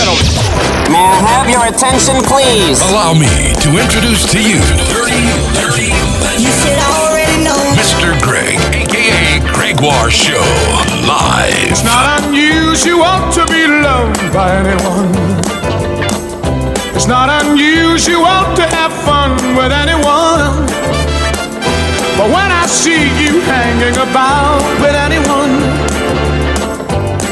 gentlemen. May I have your attention, please? Allow me to introduce to you Dirty, Dirty You should already know. Mr. Greg, aka Gregoire Show, live. It's not unusual to be loved by anyone. It's not unusual to have fun with anyone. But when I see you hanging about with anyone,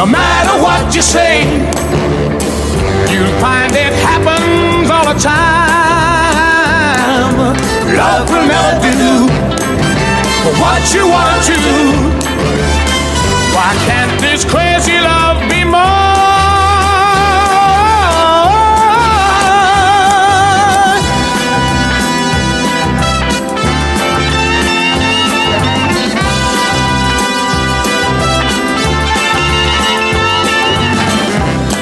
No matter what you say, you'll find it happens all the time. Love will never do what you want to. Why can't this crazy love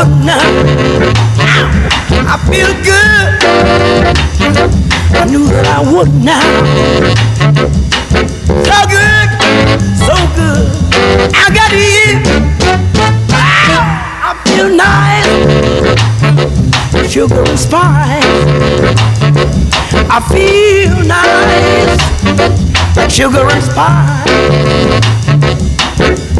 I now. I feel good. I knew that I would now. So good, so good. I got you. Wow, ah, I feel nice. Sugar and spice. I feel nice. Sugar and spice.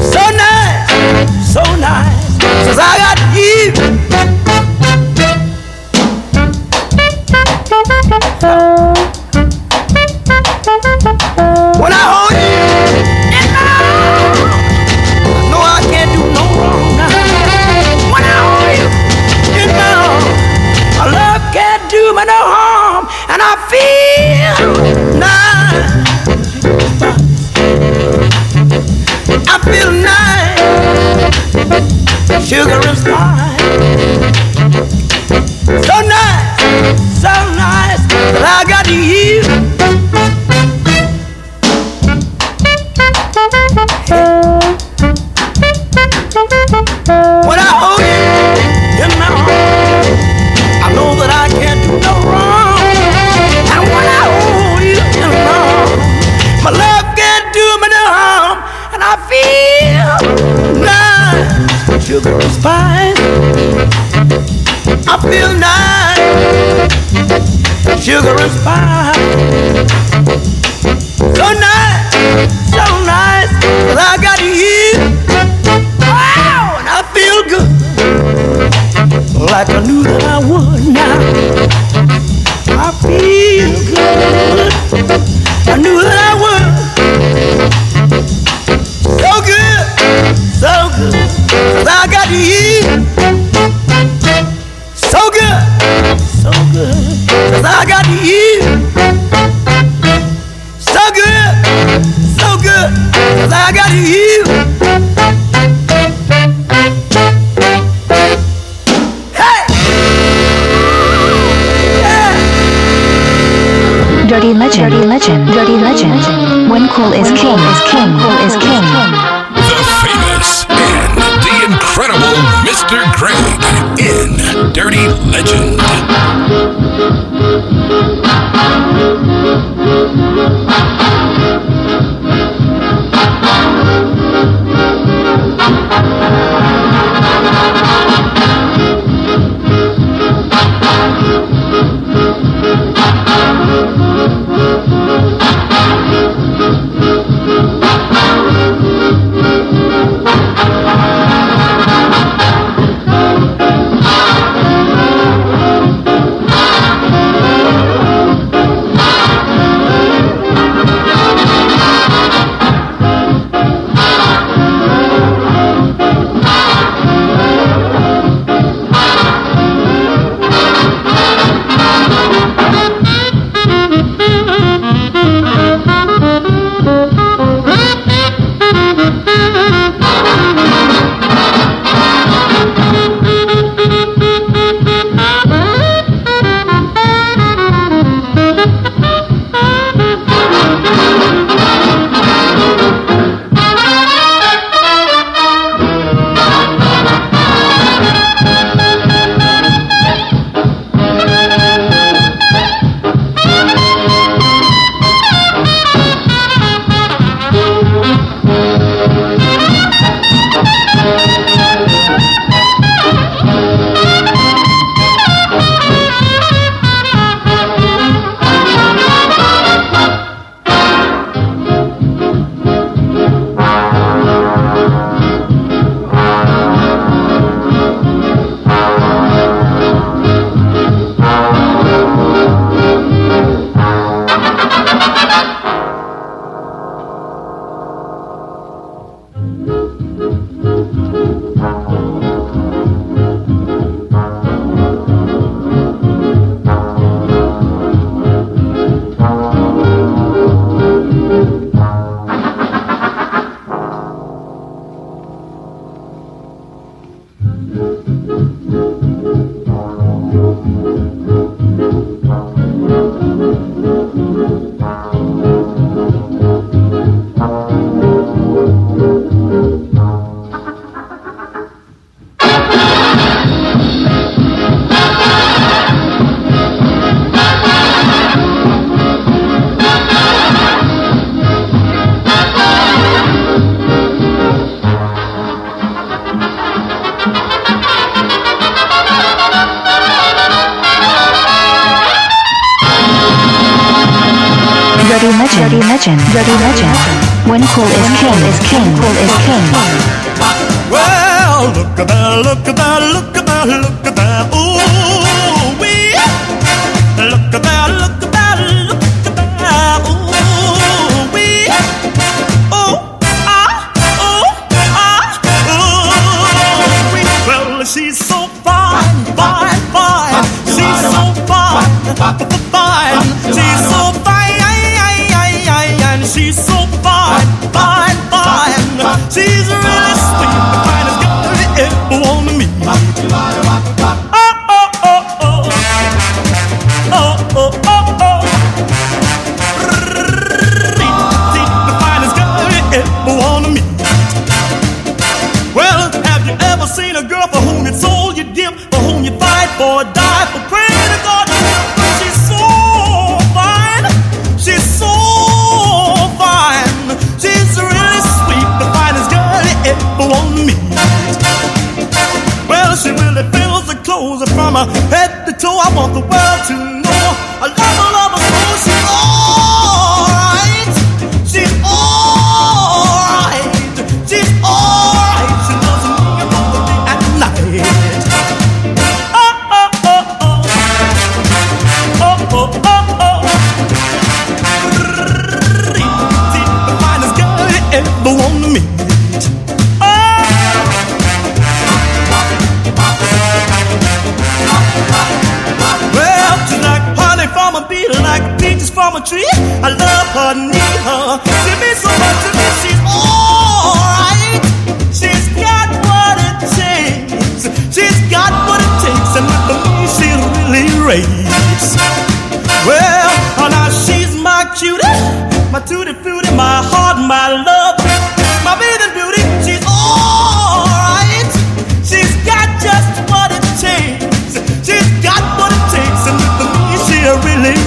So nice, so nice, cause I got you. When I hold sugar and spice. So nice, so nice, that I got you. I feel good,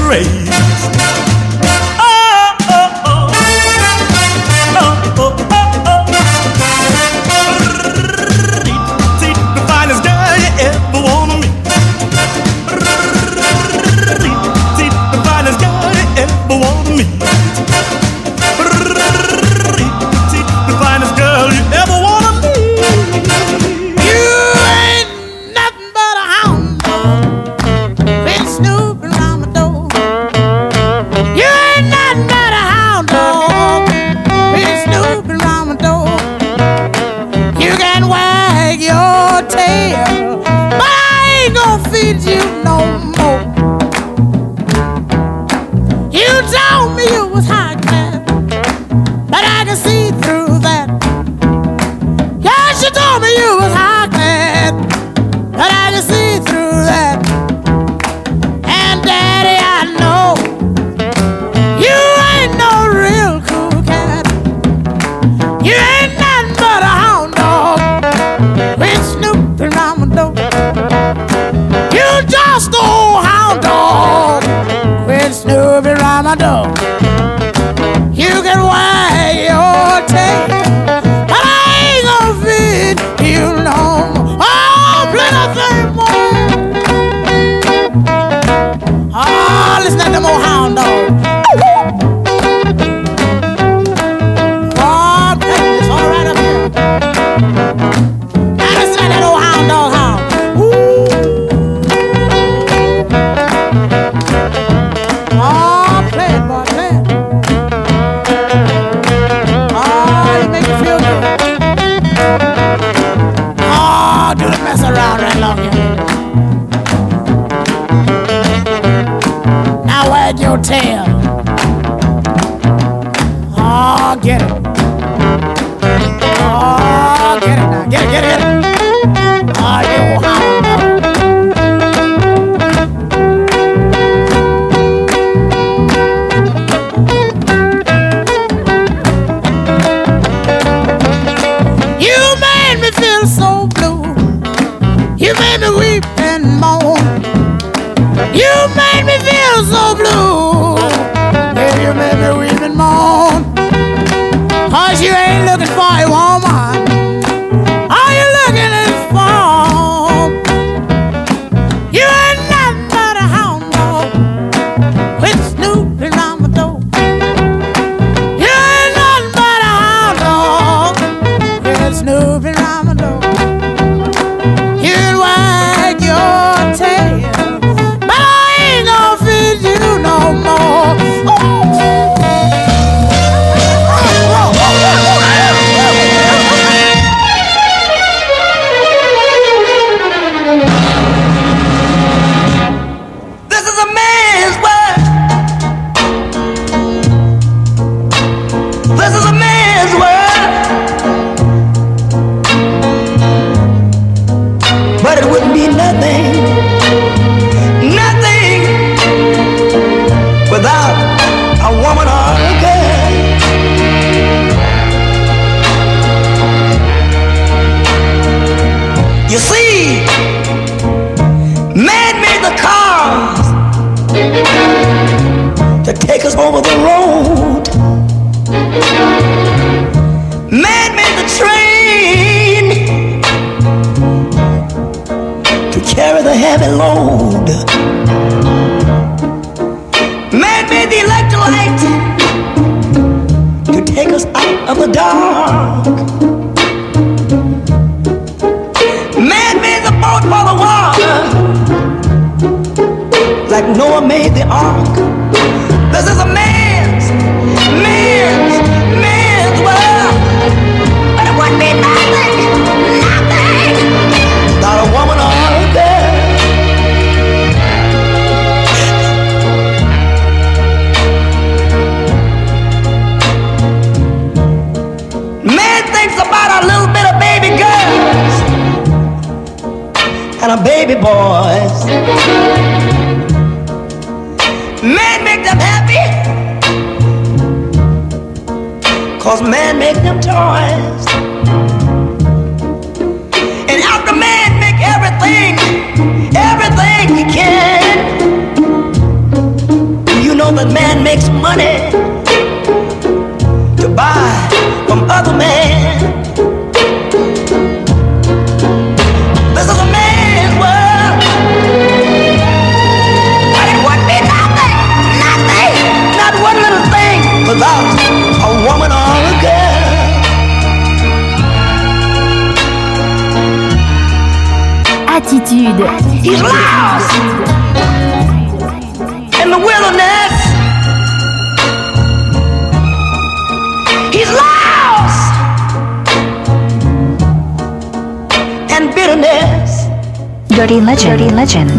really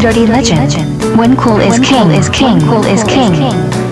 dirty legend. When cool is king is king, cool is king.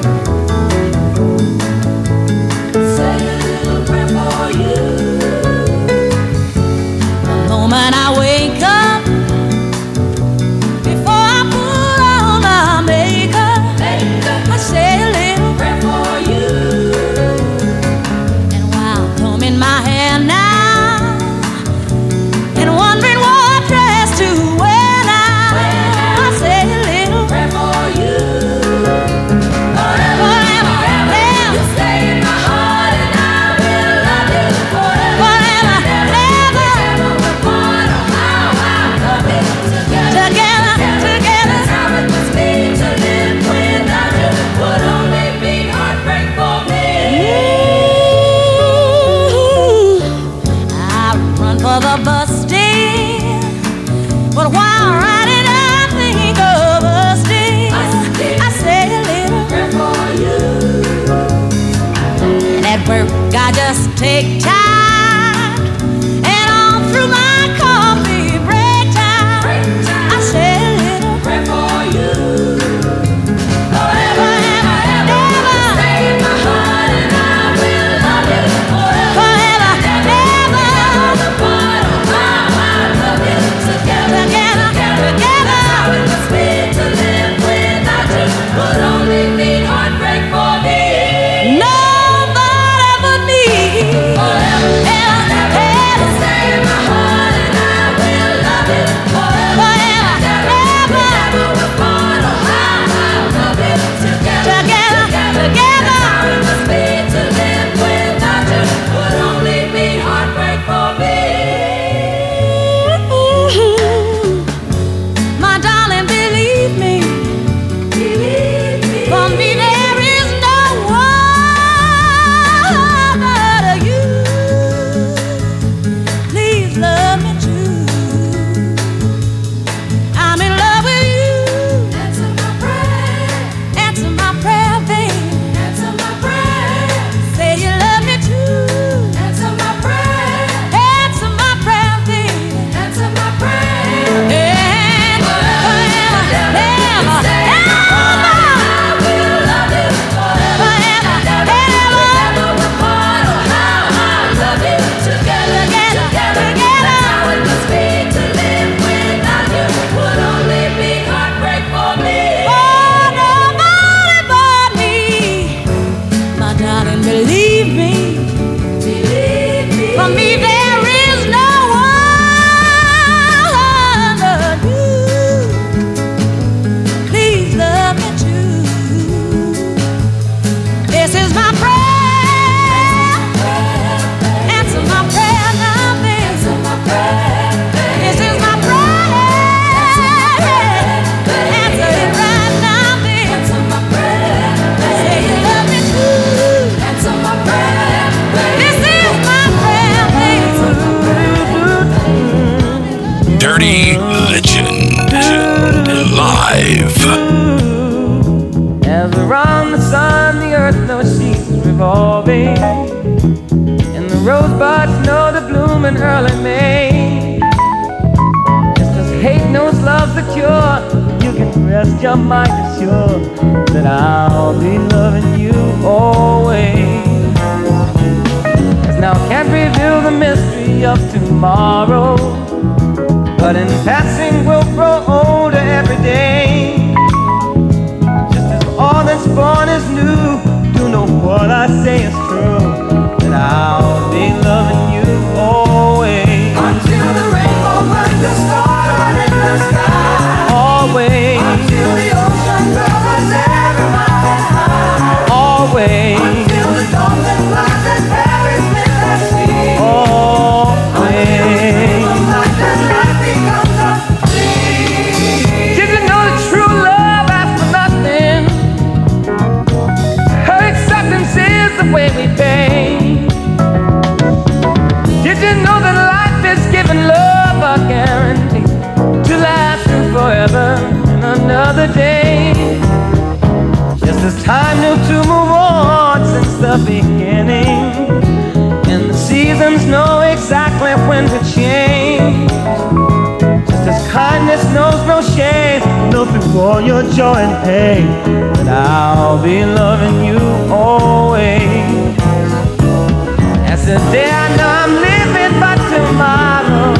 can't reveal the mystery of tomorrow. But in passing, we'll grow older every day. Just as all that's born is new, do know what I say is true. That I'll be loving all your joy and pain, but I'll be loving you always. As the day I know I'm living, but tomorrow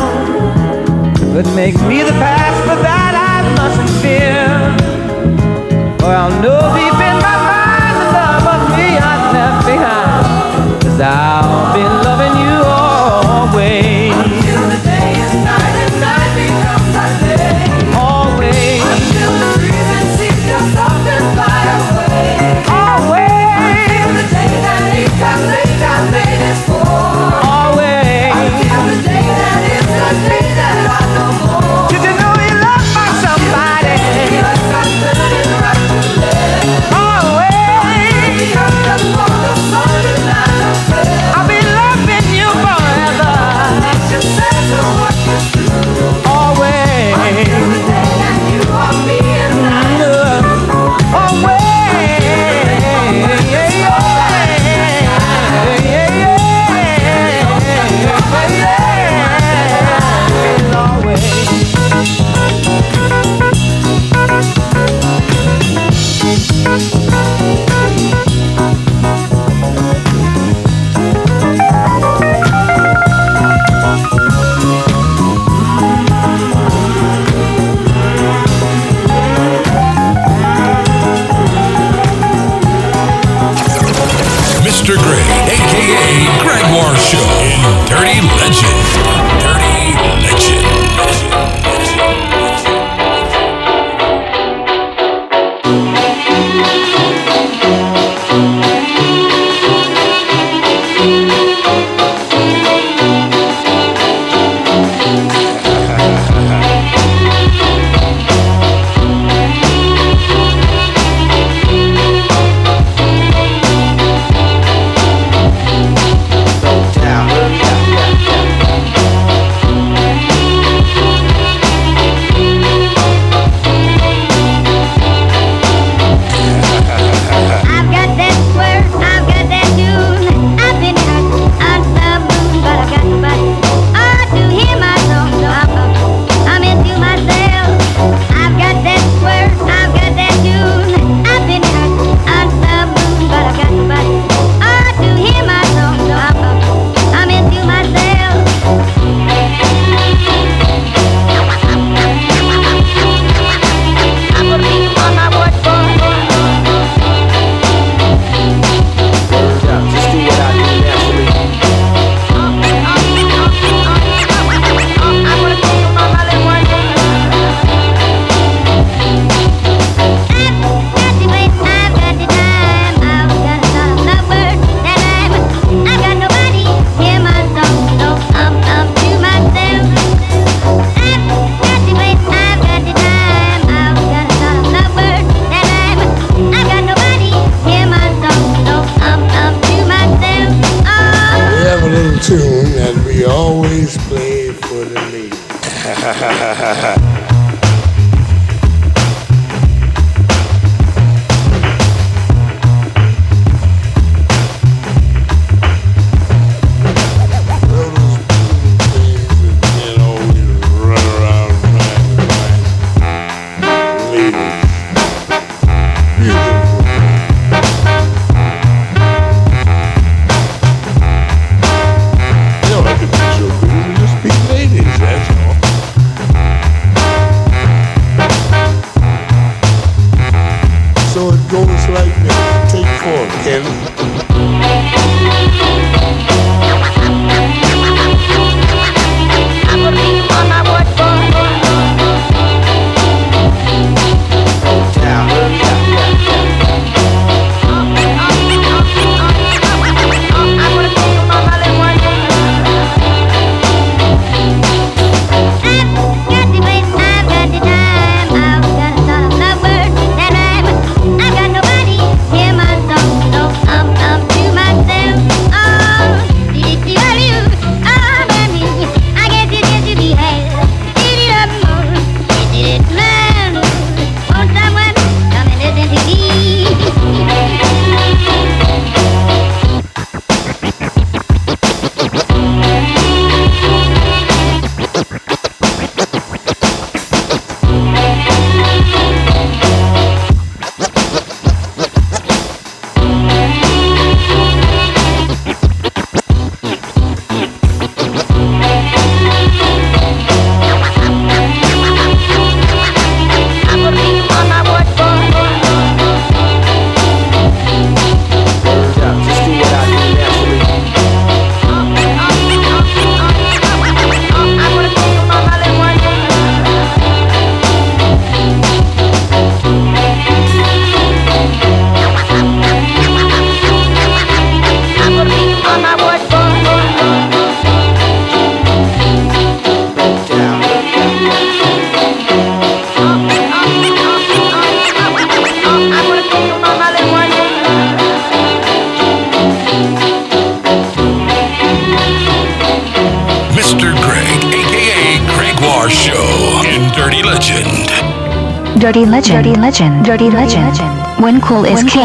could make me the past, but that I mustn't fear. For I'll know deep in my mind the love of me I left behind, cause I'll be loving you always. Oh.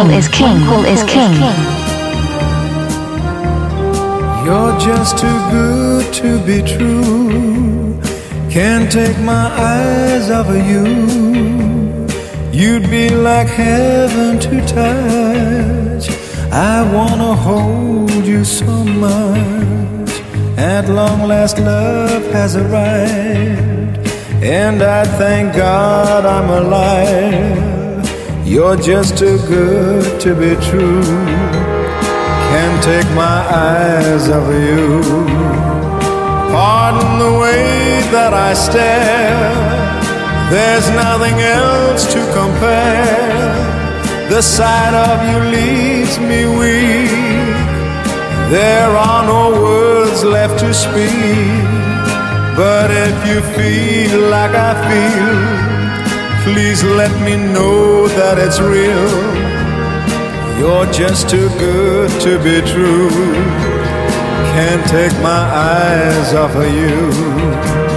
Cool is king is king. Cool is king. You're just too good to be true. Can't take my eyes off of you. You'd be like heaven to touch. I wanna hold you so much. At long last, love has arrived. And I thank God I'm alive. You're just too good to be true. Can't take my eyes off of you. Pardon the way that I stare. There's nothing else to compare. The sight of you leaves me weak. There are no words left to speak. But if you feel like I feel, please let me know that it's real. You're just too good to be true. Can't take my eyes off of you.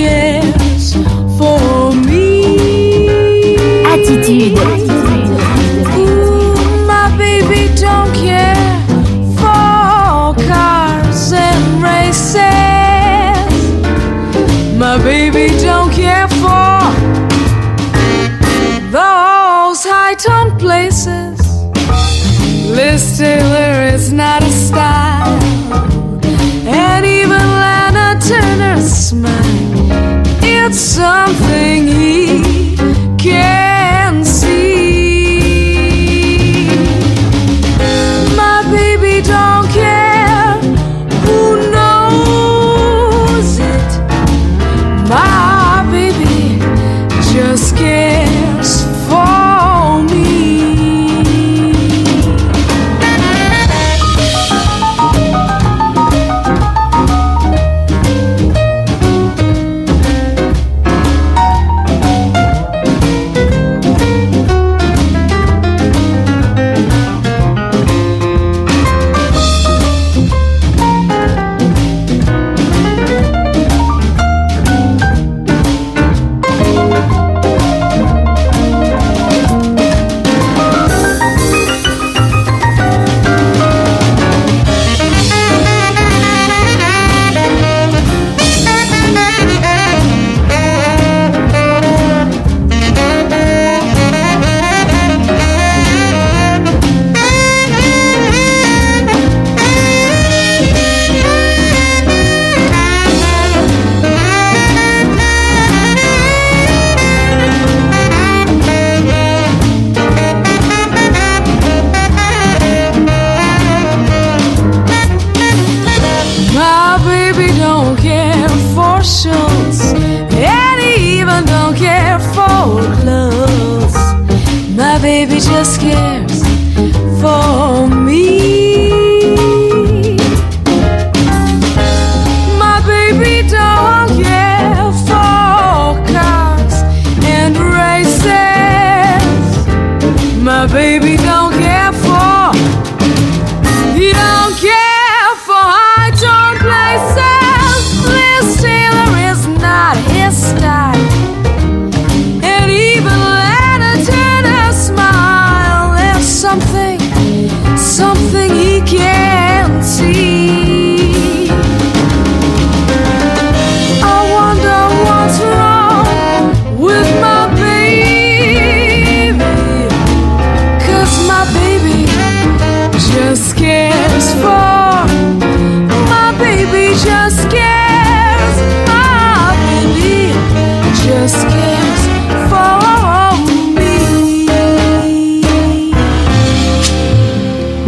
Cares for me. Attitude.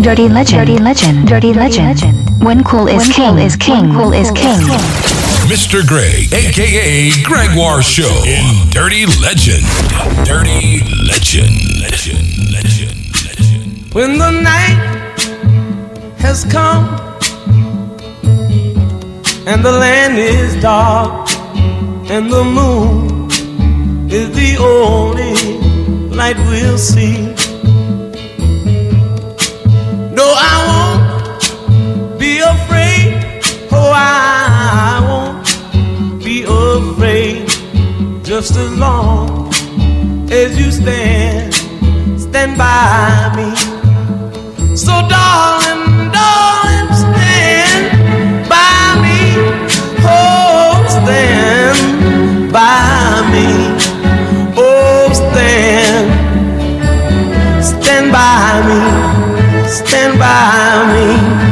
Dirty legend. Dirty legend. Dirty legend. When cool is king is king. When Cool is king. Mr. Greg, aka Gregoire Show in Dirty Legend. Dirty Legend. Legend. Legend. Legend. When the night has come and the land is dark and the moon is the only light we'll see. I won't be afraid. Just as long as you stand, stand by me. So, darling, darling, stand by me. Oh, stand by me. Oh, stand, stand by me. Stand by me.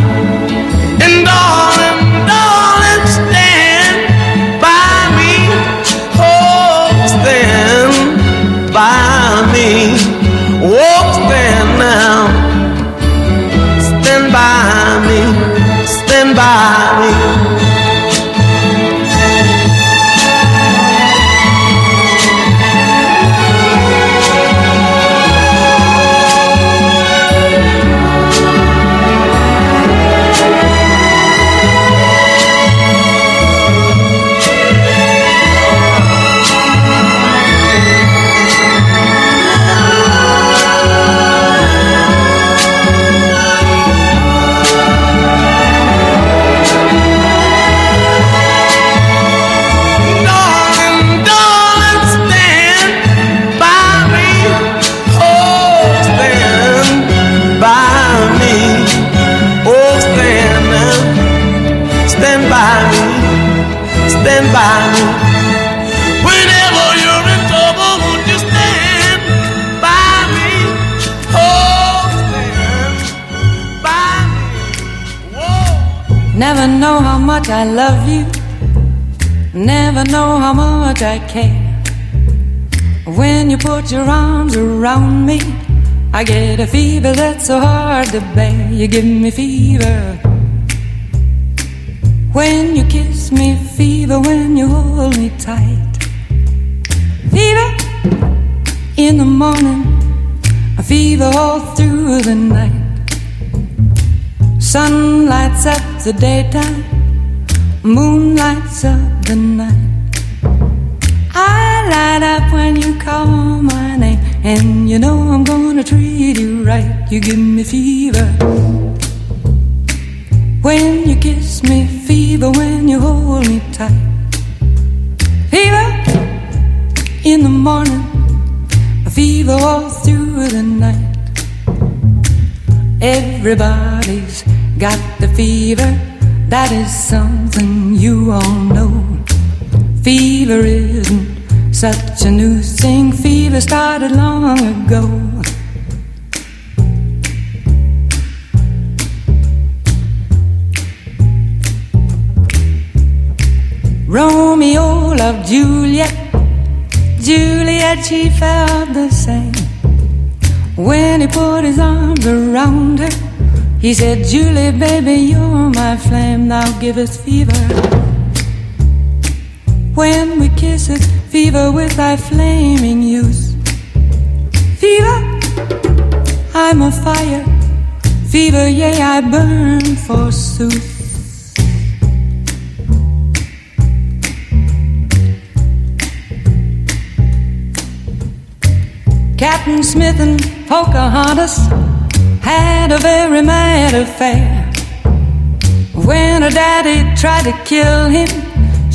I care. When you put your arms around me, I get a fever that's so hard to bear. You give me fever. When you kiss me, fever when you hold me tight. Fever in the morning, a fever all through the night. Sun lights up the daytime, moon lights up the night. Light up when you call my name, and you know I'm gonna treat you right. You give me fever. When you kiss me, fever when you hold me tight. Fever in the morning, a fever all through the night. Everybody's got the fever, that is something you all know. Fever isn't such a new thing, fever started long ago. Romeo loved Juliet. Juliet, she felt the same. When he put his arms around her, he said, Julie, baby, you're my flame, now give us fever. When we kiss it, fever with thy flaming youth. Fever, I'm a fire. Fever, yea, I burn forsooth. Captain Smith and Pocahontas had a very mad affair. When her daddy tried to kill him,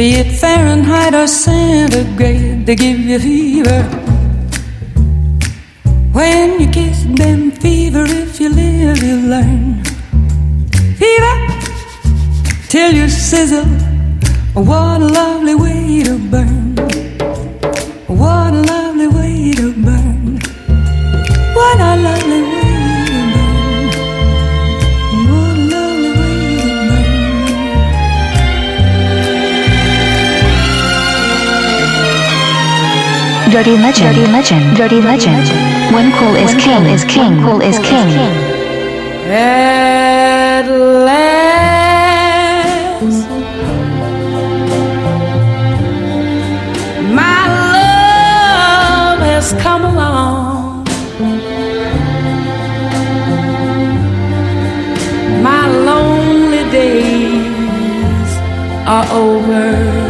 be it Fahrenheit or centigrade, they give you fever. When you kiss them, fever, if you live, you learn. Fever, till you sizzle. What a lovely way to burn. Dirty Legend. Dirty Legend. Dirty Legend. When cool is king is king. Cool is king. At last, my love has come along. My lonely days are over.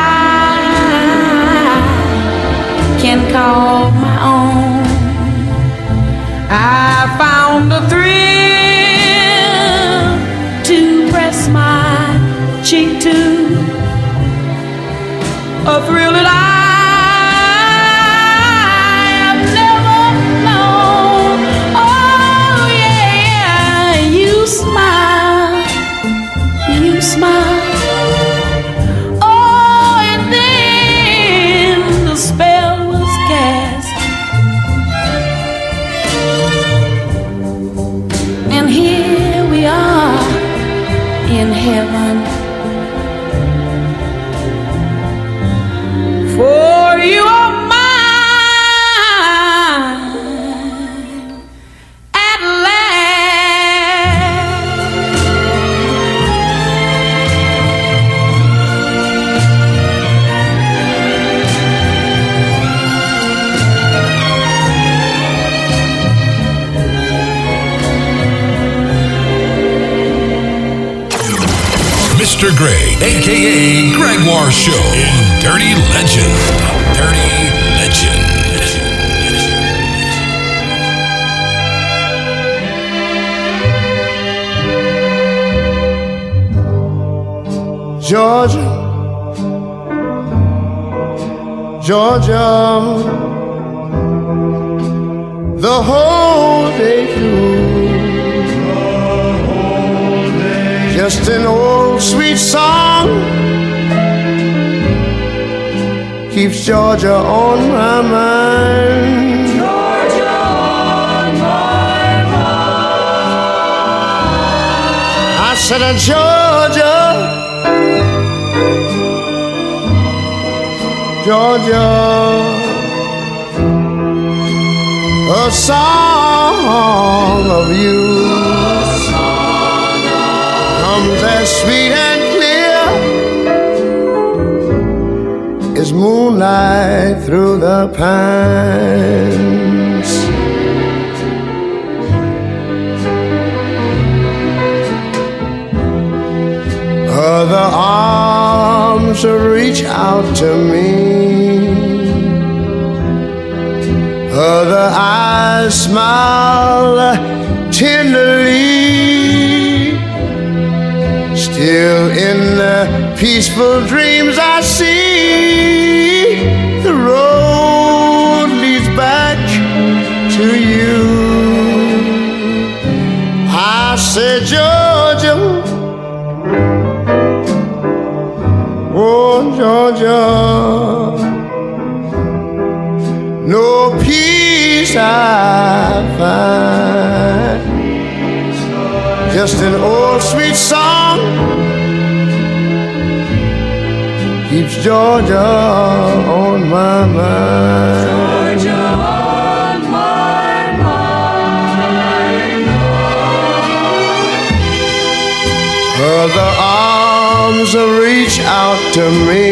can call my own. I found a thrill to press my cheek to, a thrill that I aka Gregoire Show in Dirty Legend. Dirty Legend. Georgia, Georgia, the whole day through. Just an old sweet song keeps Georgia on my mind. Georgia on my mind. I said, uh, Georgia, Georgia, a song of you comes as sweet and moonlight through the pines. Other arms reach out to me. Other eyes smile tenderly. Still in the peaceful dreams I see the road leads back to you. I said, Georgia, oh Georgia, no peace I find. Just an old sweet song keeps Georgia on my mind. Georgia on my mind. Other arms reach out to me.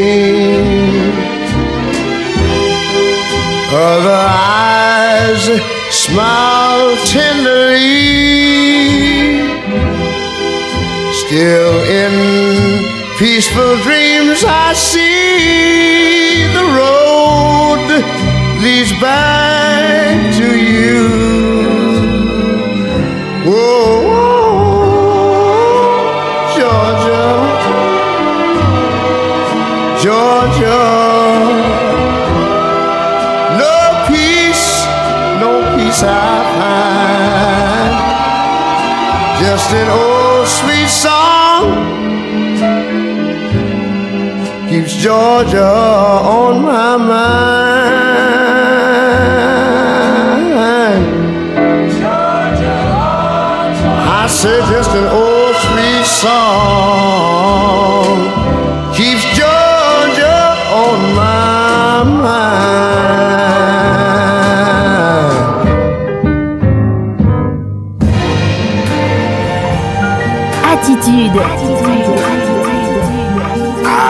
Other eyes smile tenderly Still in peaceful dreams, I see the road leads back to you. Whoa, Georgia, Georgia. No peace, no peace I find. Just an old keeps Georgia on my mind. I said just an old sweet song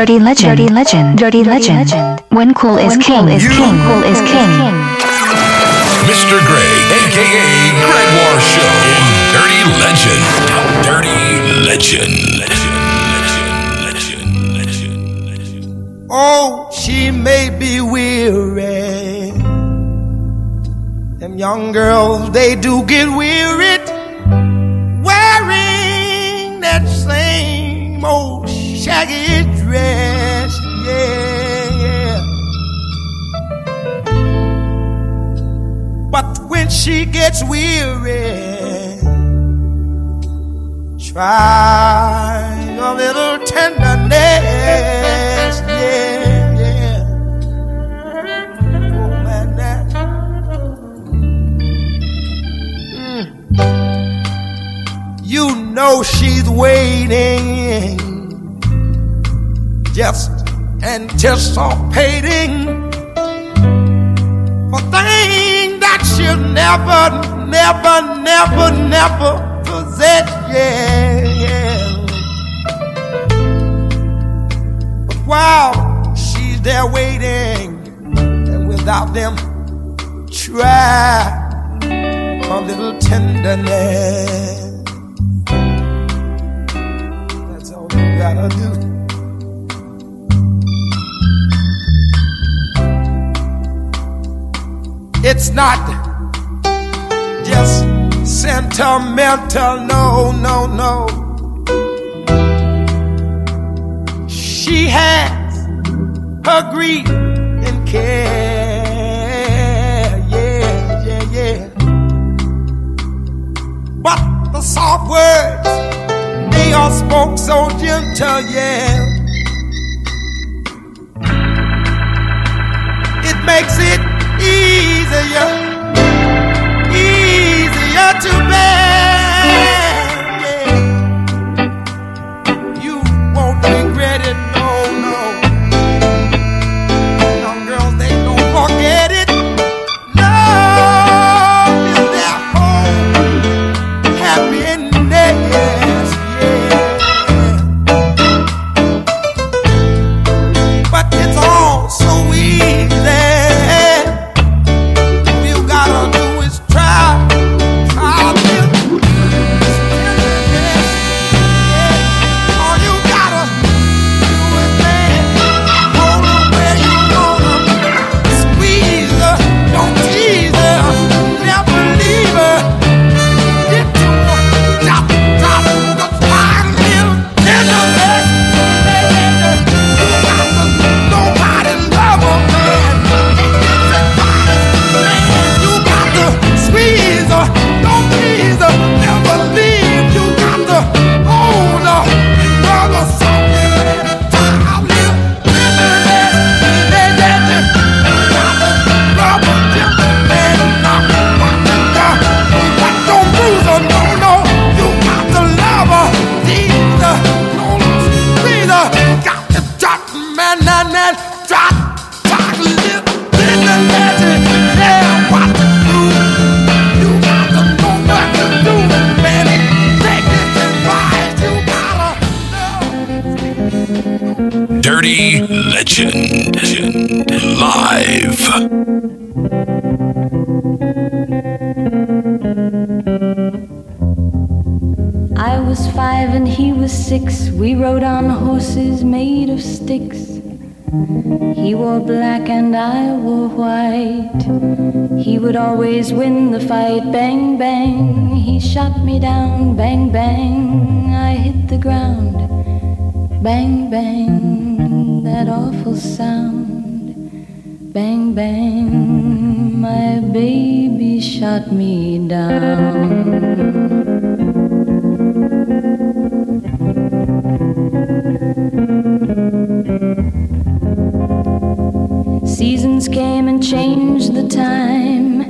Dirty Legend. Dirty Legend. Dirty Legend. When cool is king is king. Cool is king. Mr. Greg, aka Gregoire Show in Dirty Legend. Dirty Legend. Oh, she may be weary. Them young girls, they do get wearied wearing that same old shaggy Yeah, yeah. But when she gets weary, try a little tenderness. Yeah, yeah. Oh, man, that. Mm. You know she's waiting, just anticipating for things that she'll never, never, never, never possess. Yeah, yeah. But while she's there waiting, and without them, try a little tenderness. That's all you gotta do. It's not just sentimental, no, no, no. She has her grief and care, yeah, yeah, yeah. But the soft words, they are spoke so gentle, yeah. It makes it easier, easier to bear. Win. Bang, bang. He shot me down. Bang, bang. I hit the ground. Bang, bang. That awful sound. Bang, bang. My baby shot me down. Seasons came and changed the time.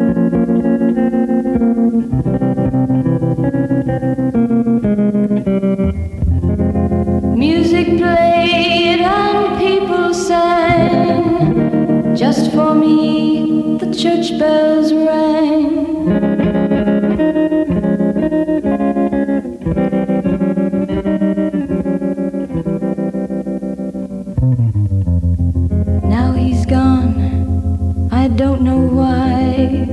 Church bells rang. Now he's gone, I don't know why.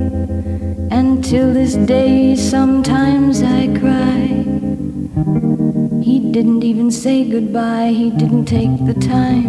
And till this day, sometimes I cry. He didn't even say goodbye, he didn't take the time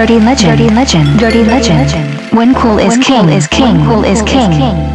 Dirty legend. Dirty legend. Dirty legend. When cool is king is king. Cool is king. We're gonna do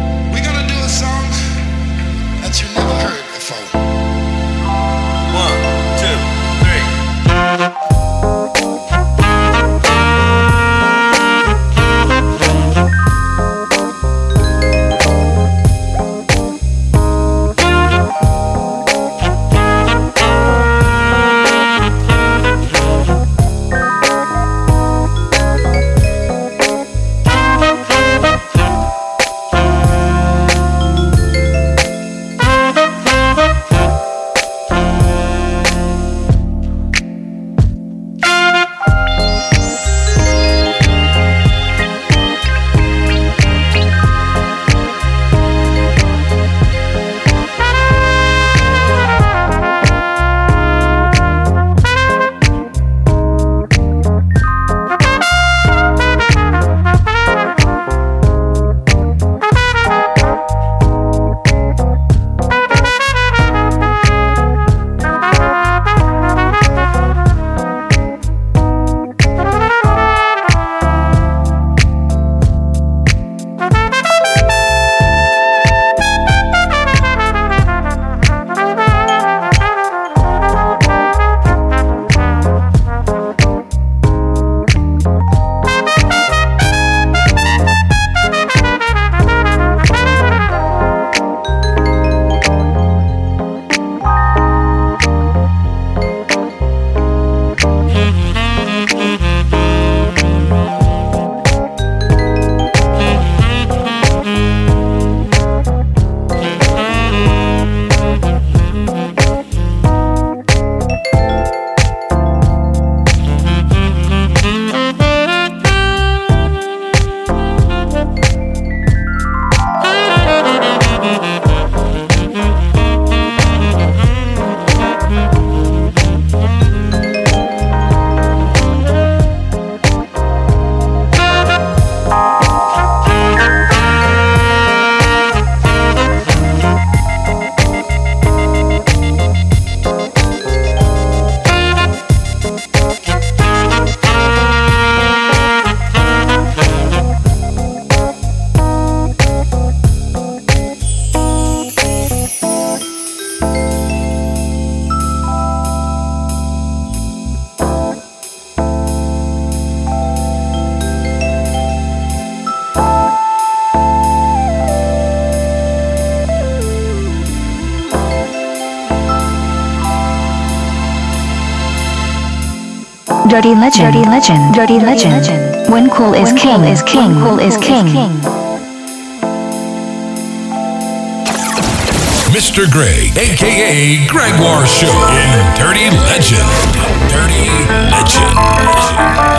Dirty legend. Dirty legend. Dirty legend. When cool is king is king. Cool is king. Mr. Greg, aka Gregoire Show in Dirty Legend. Dirty Legend.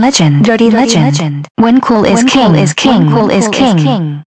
Legend. Dirty legend. When cool is king is king. Cool is king.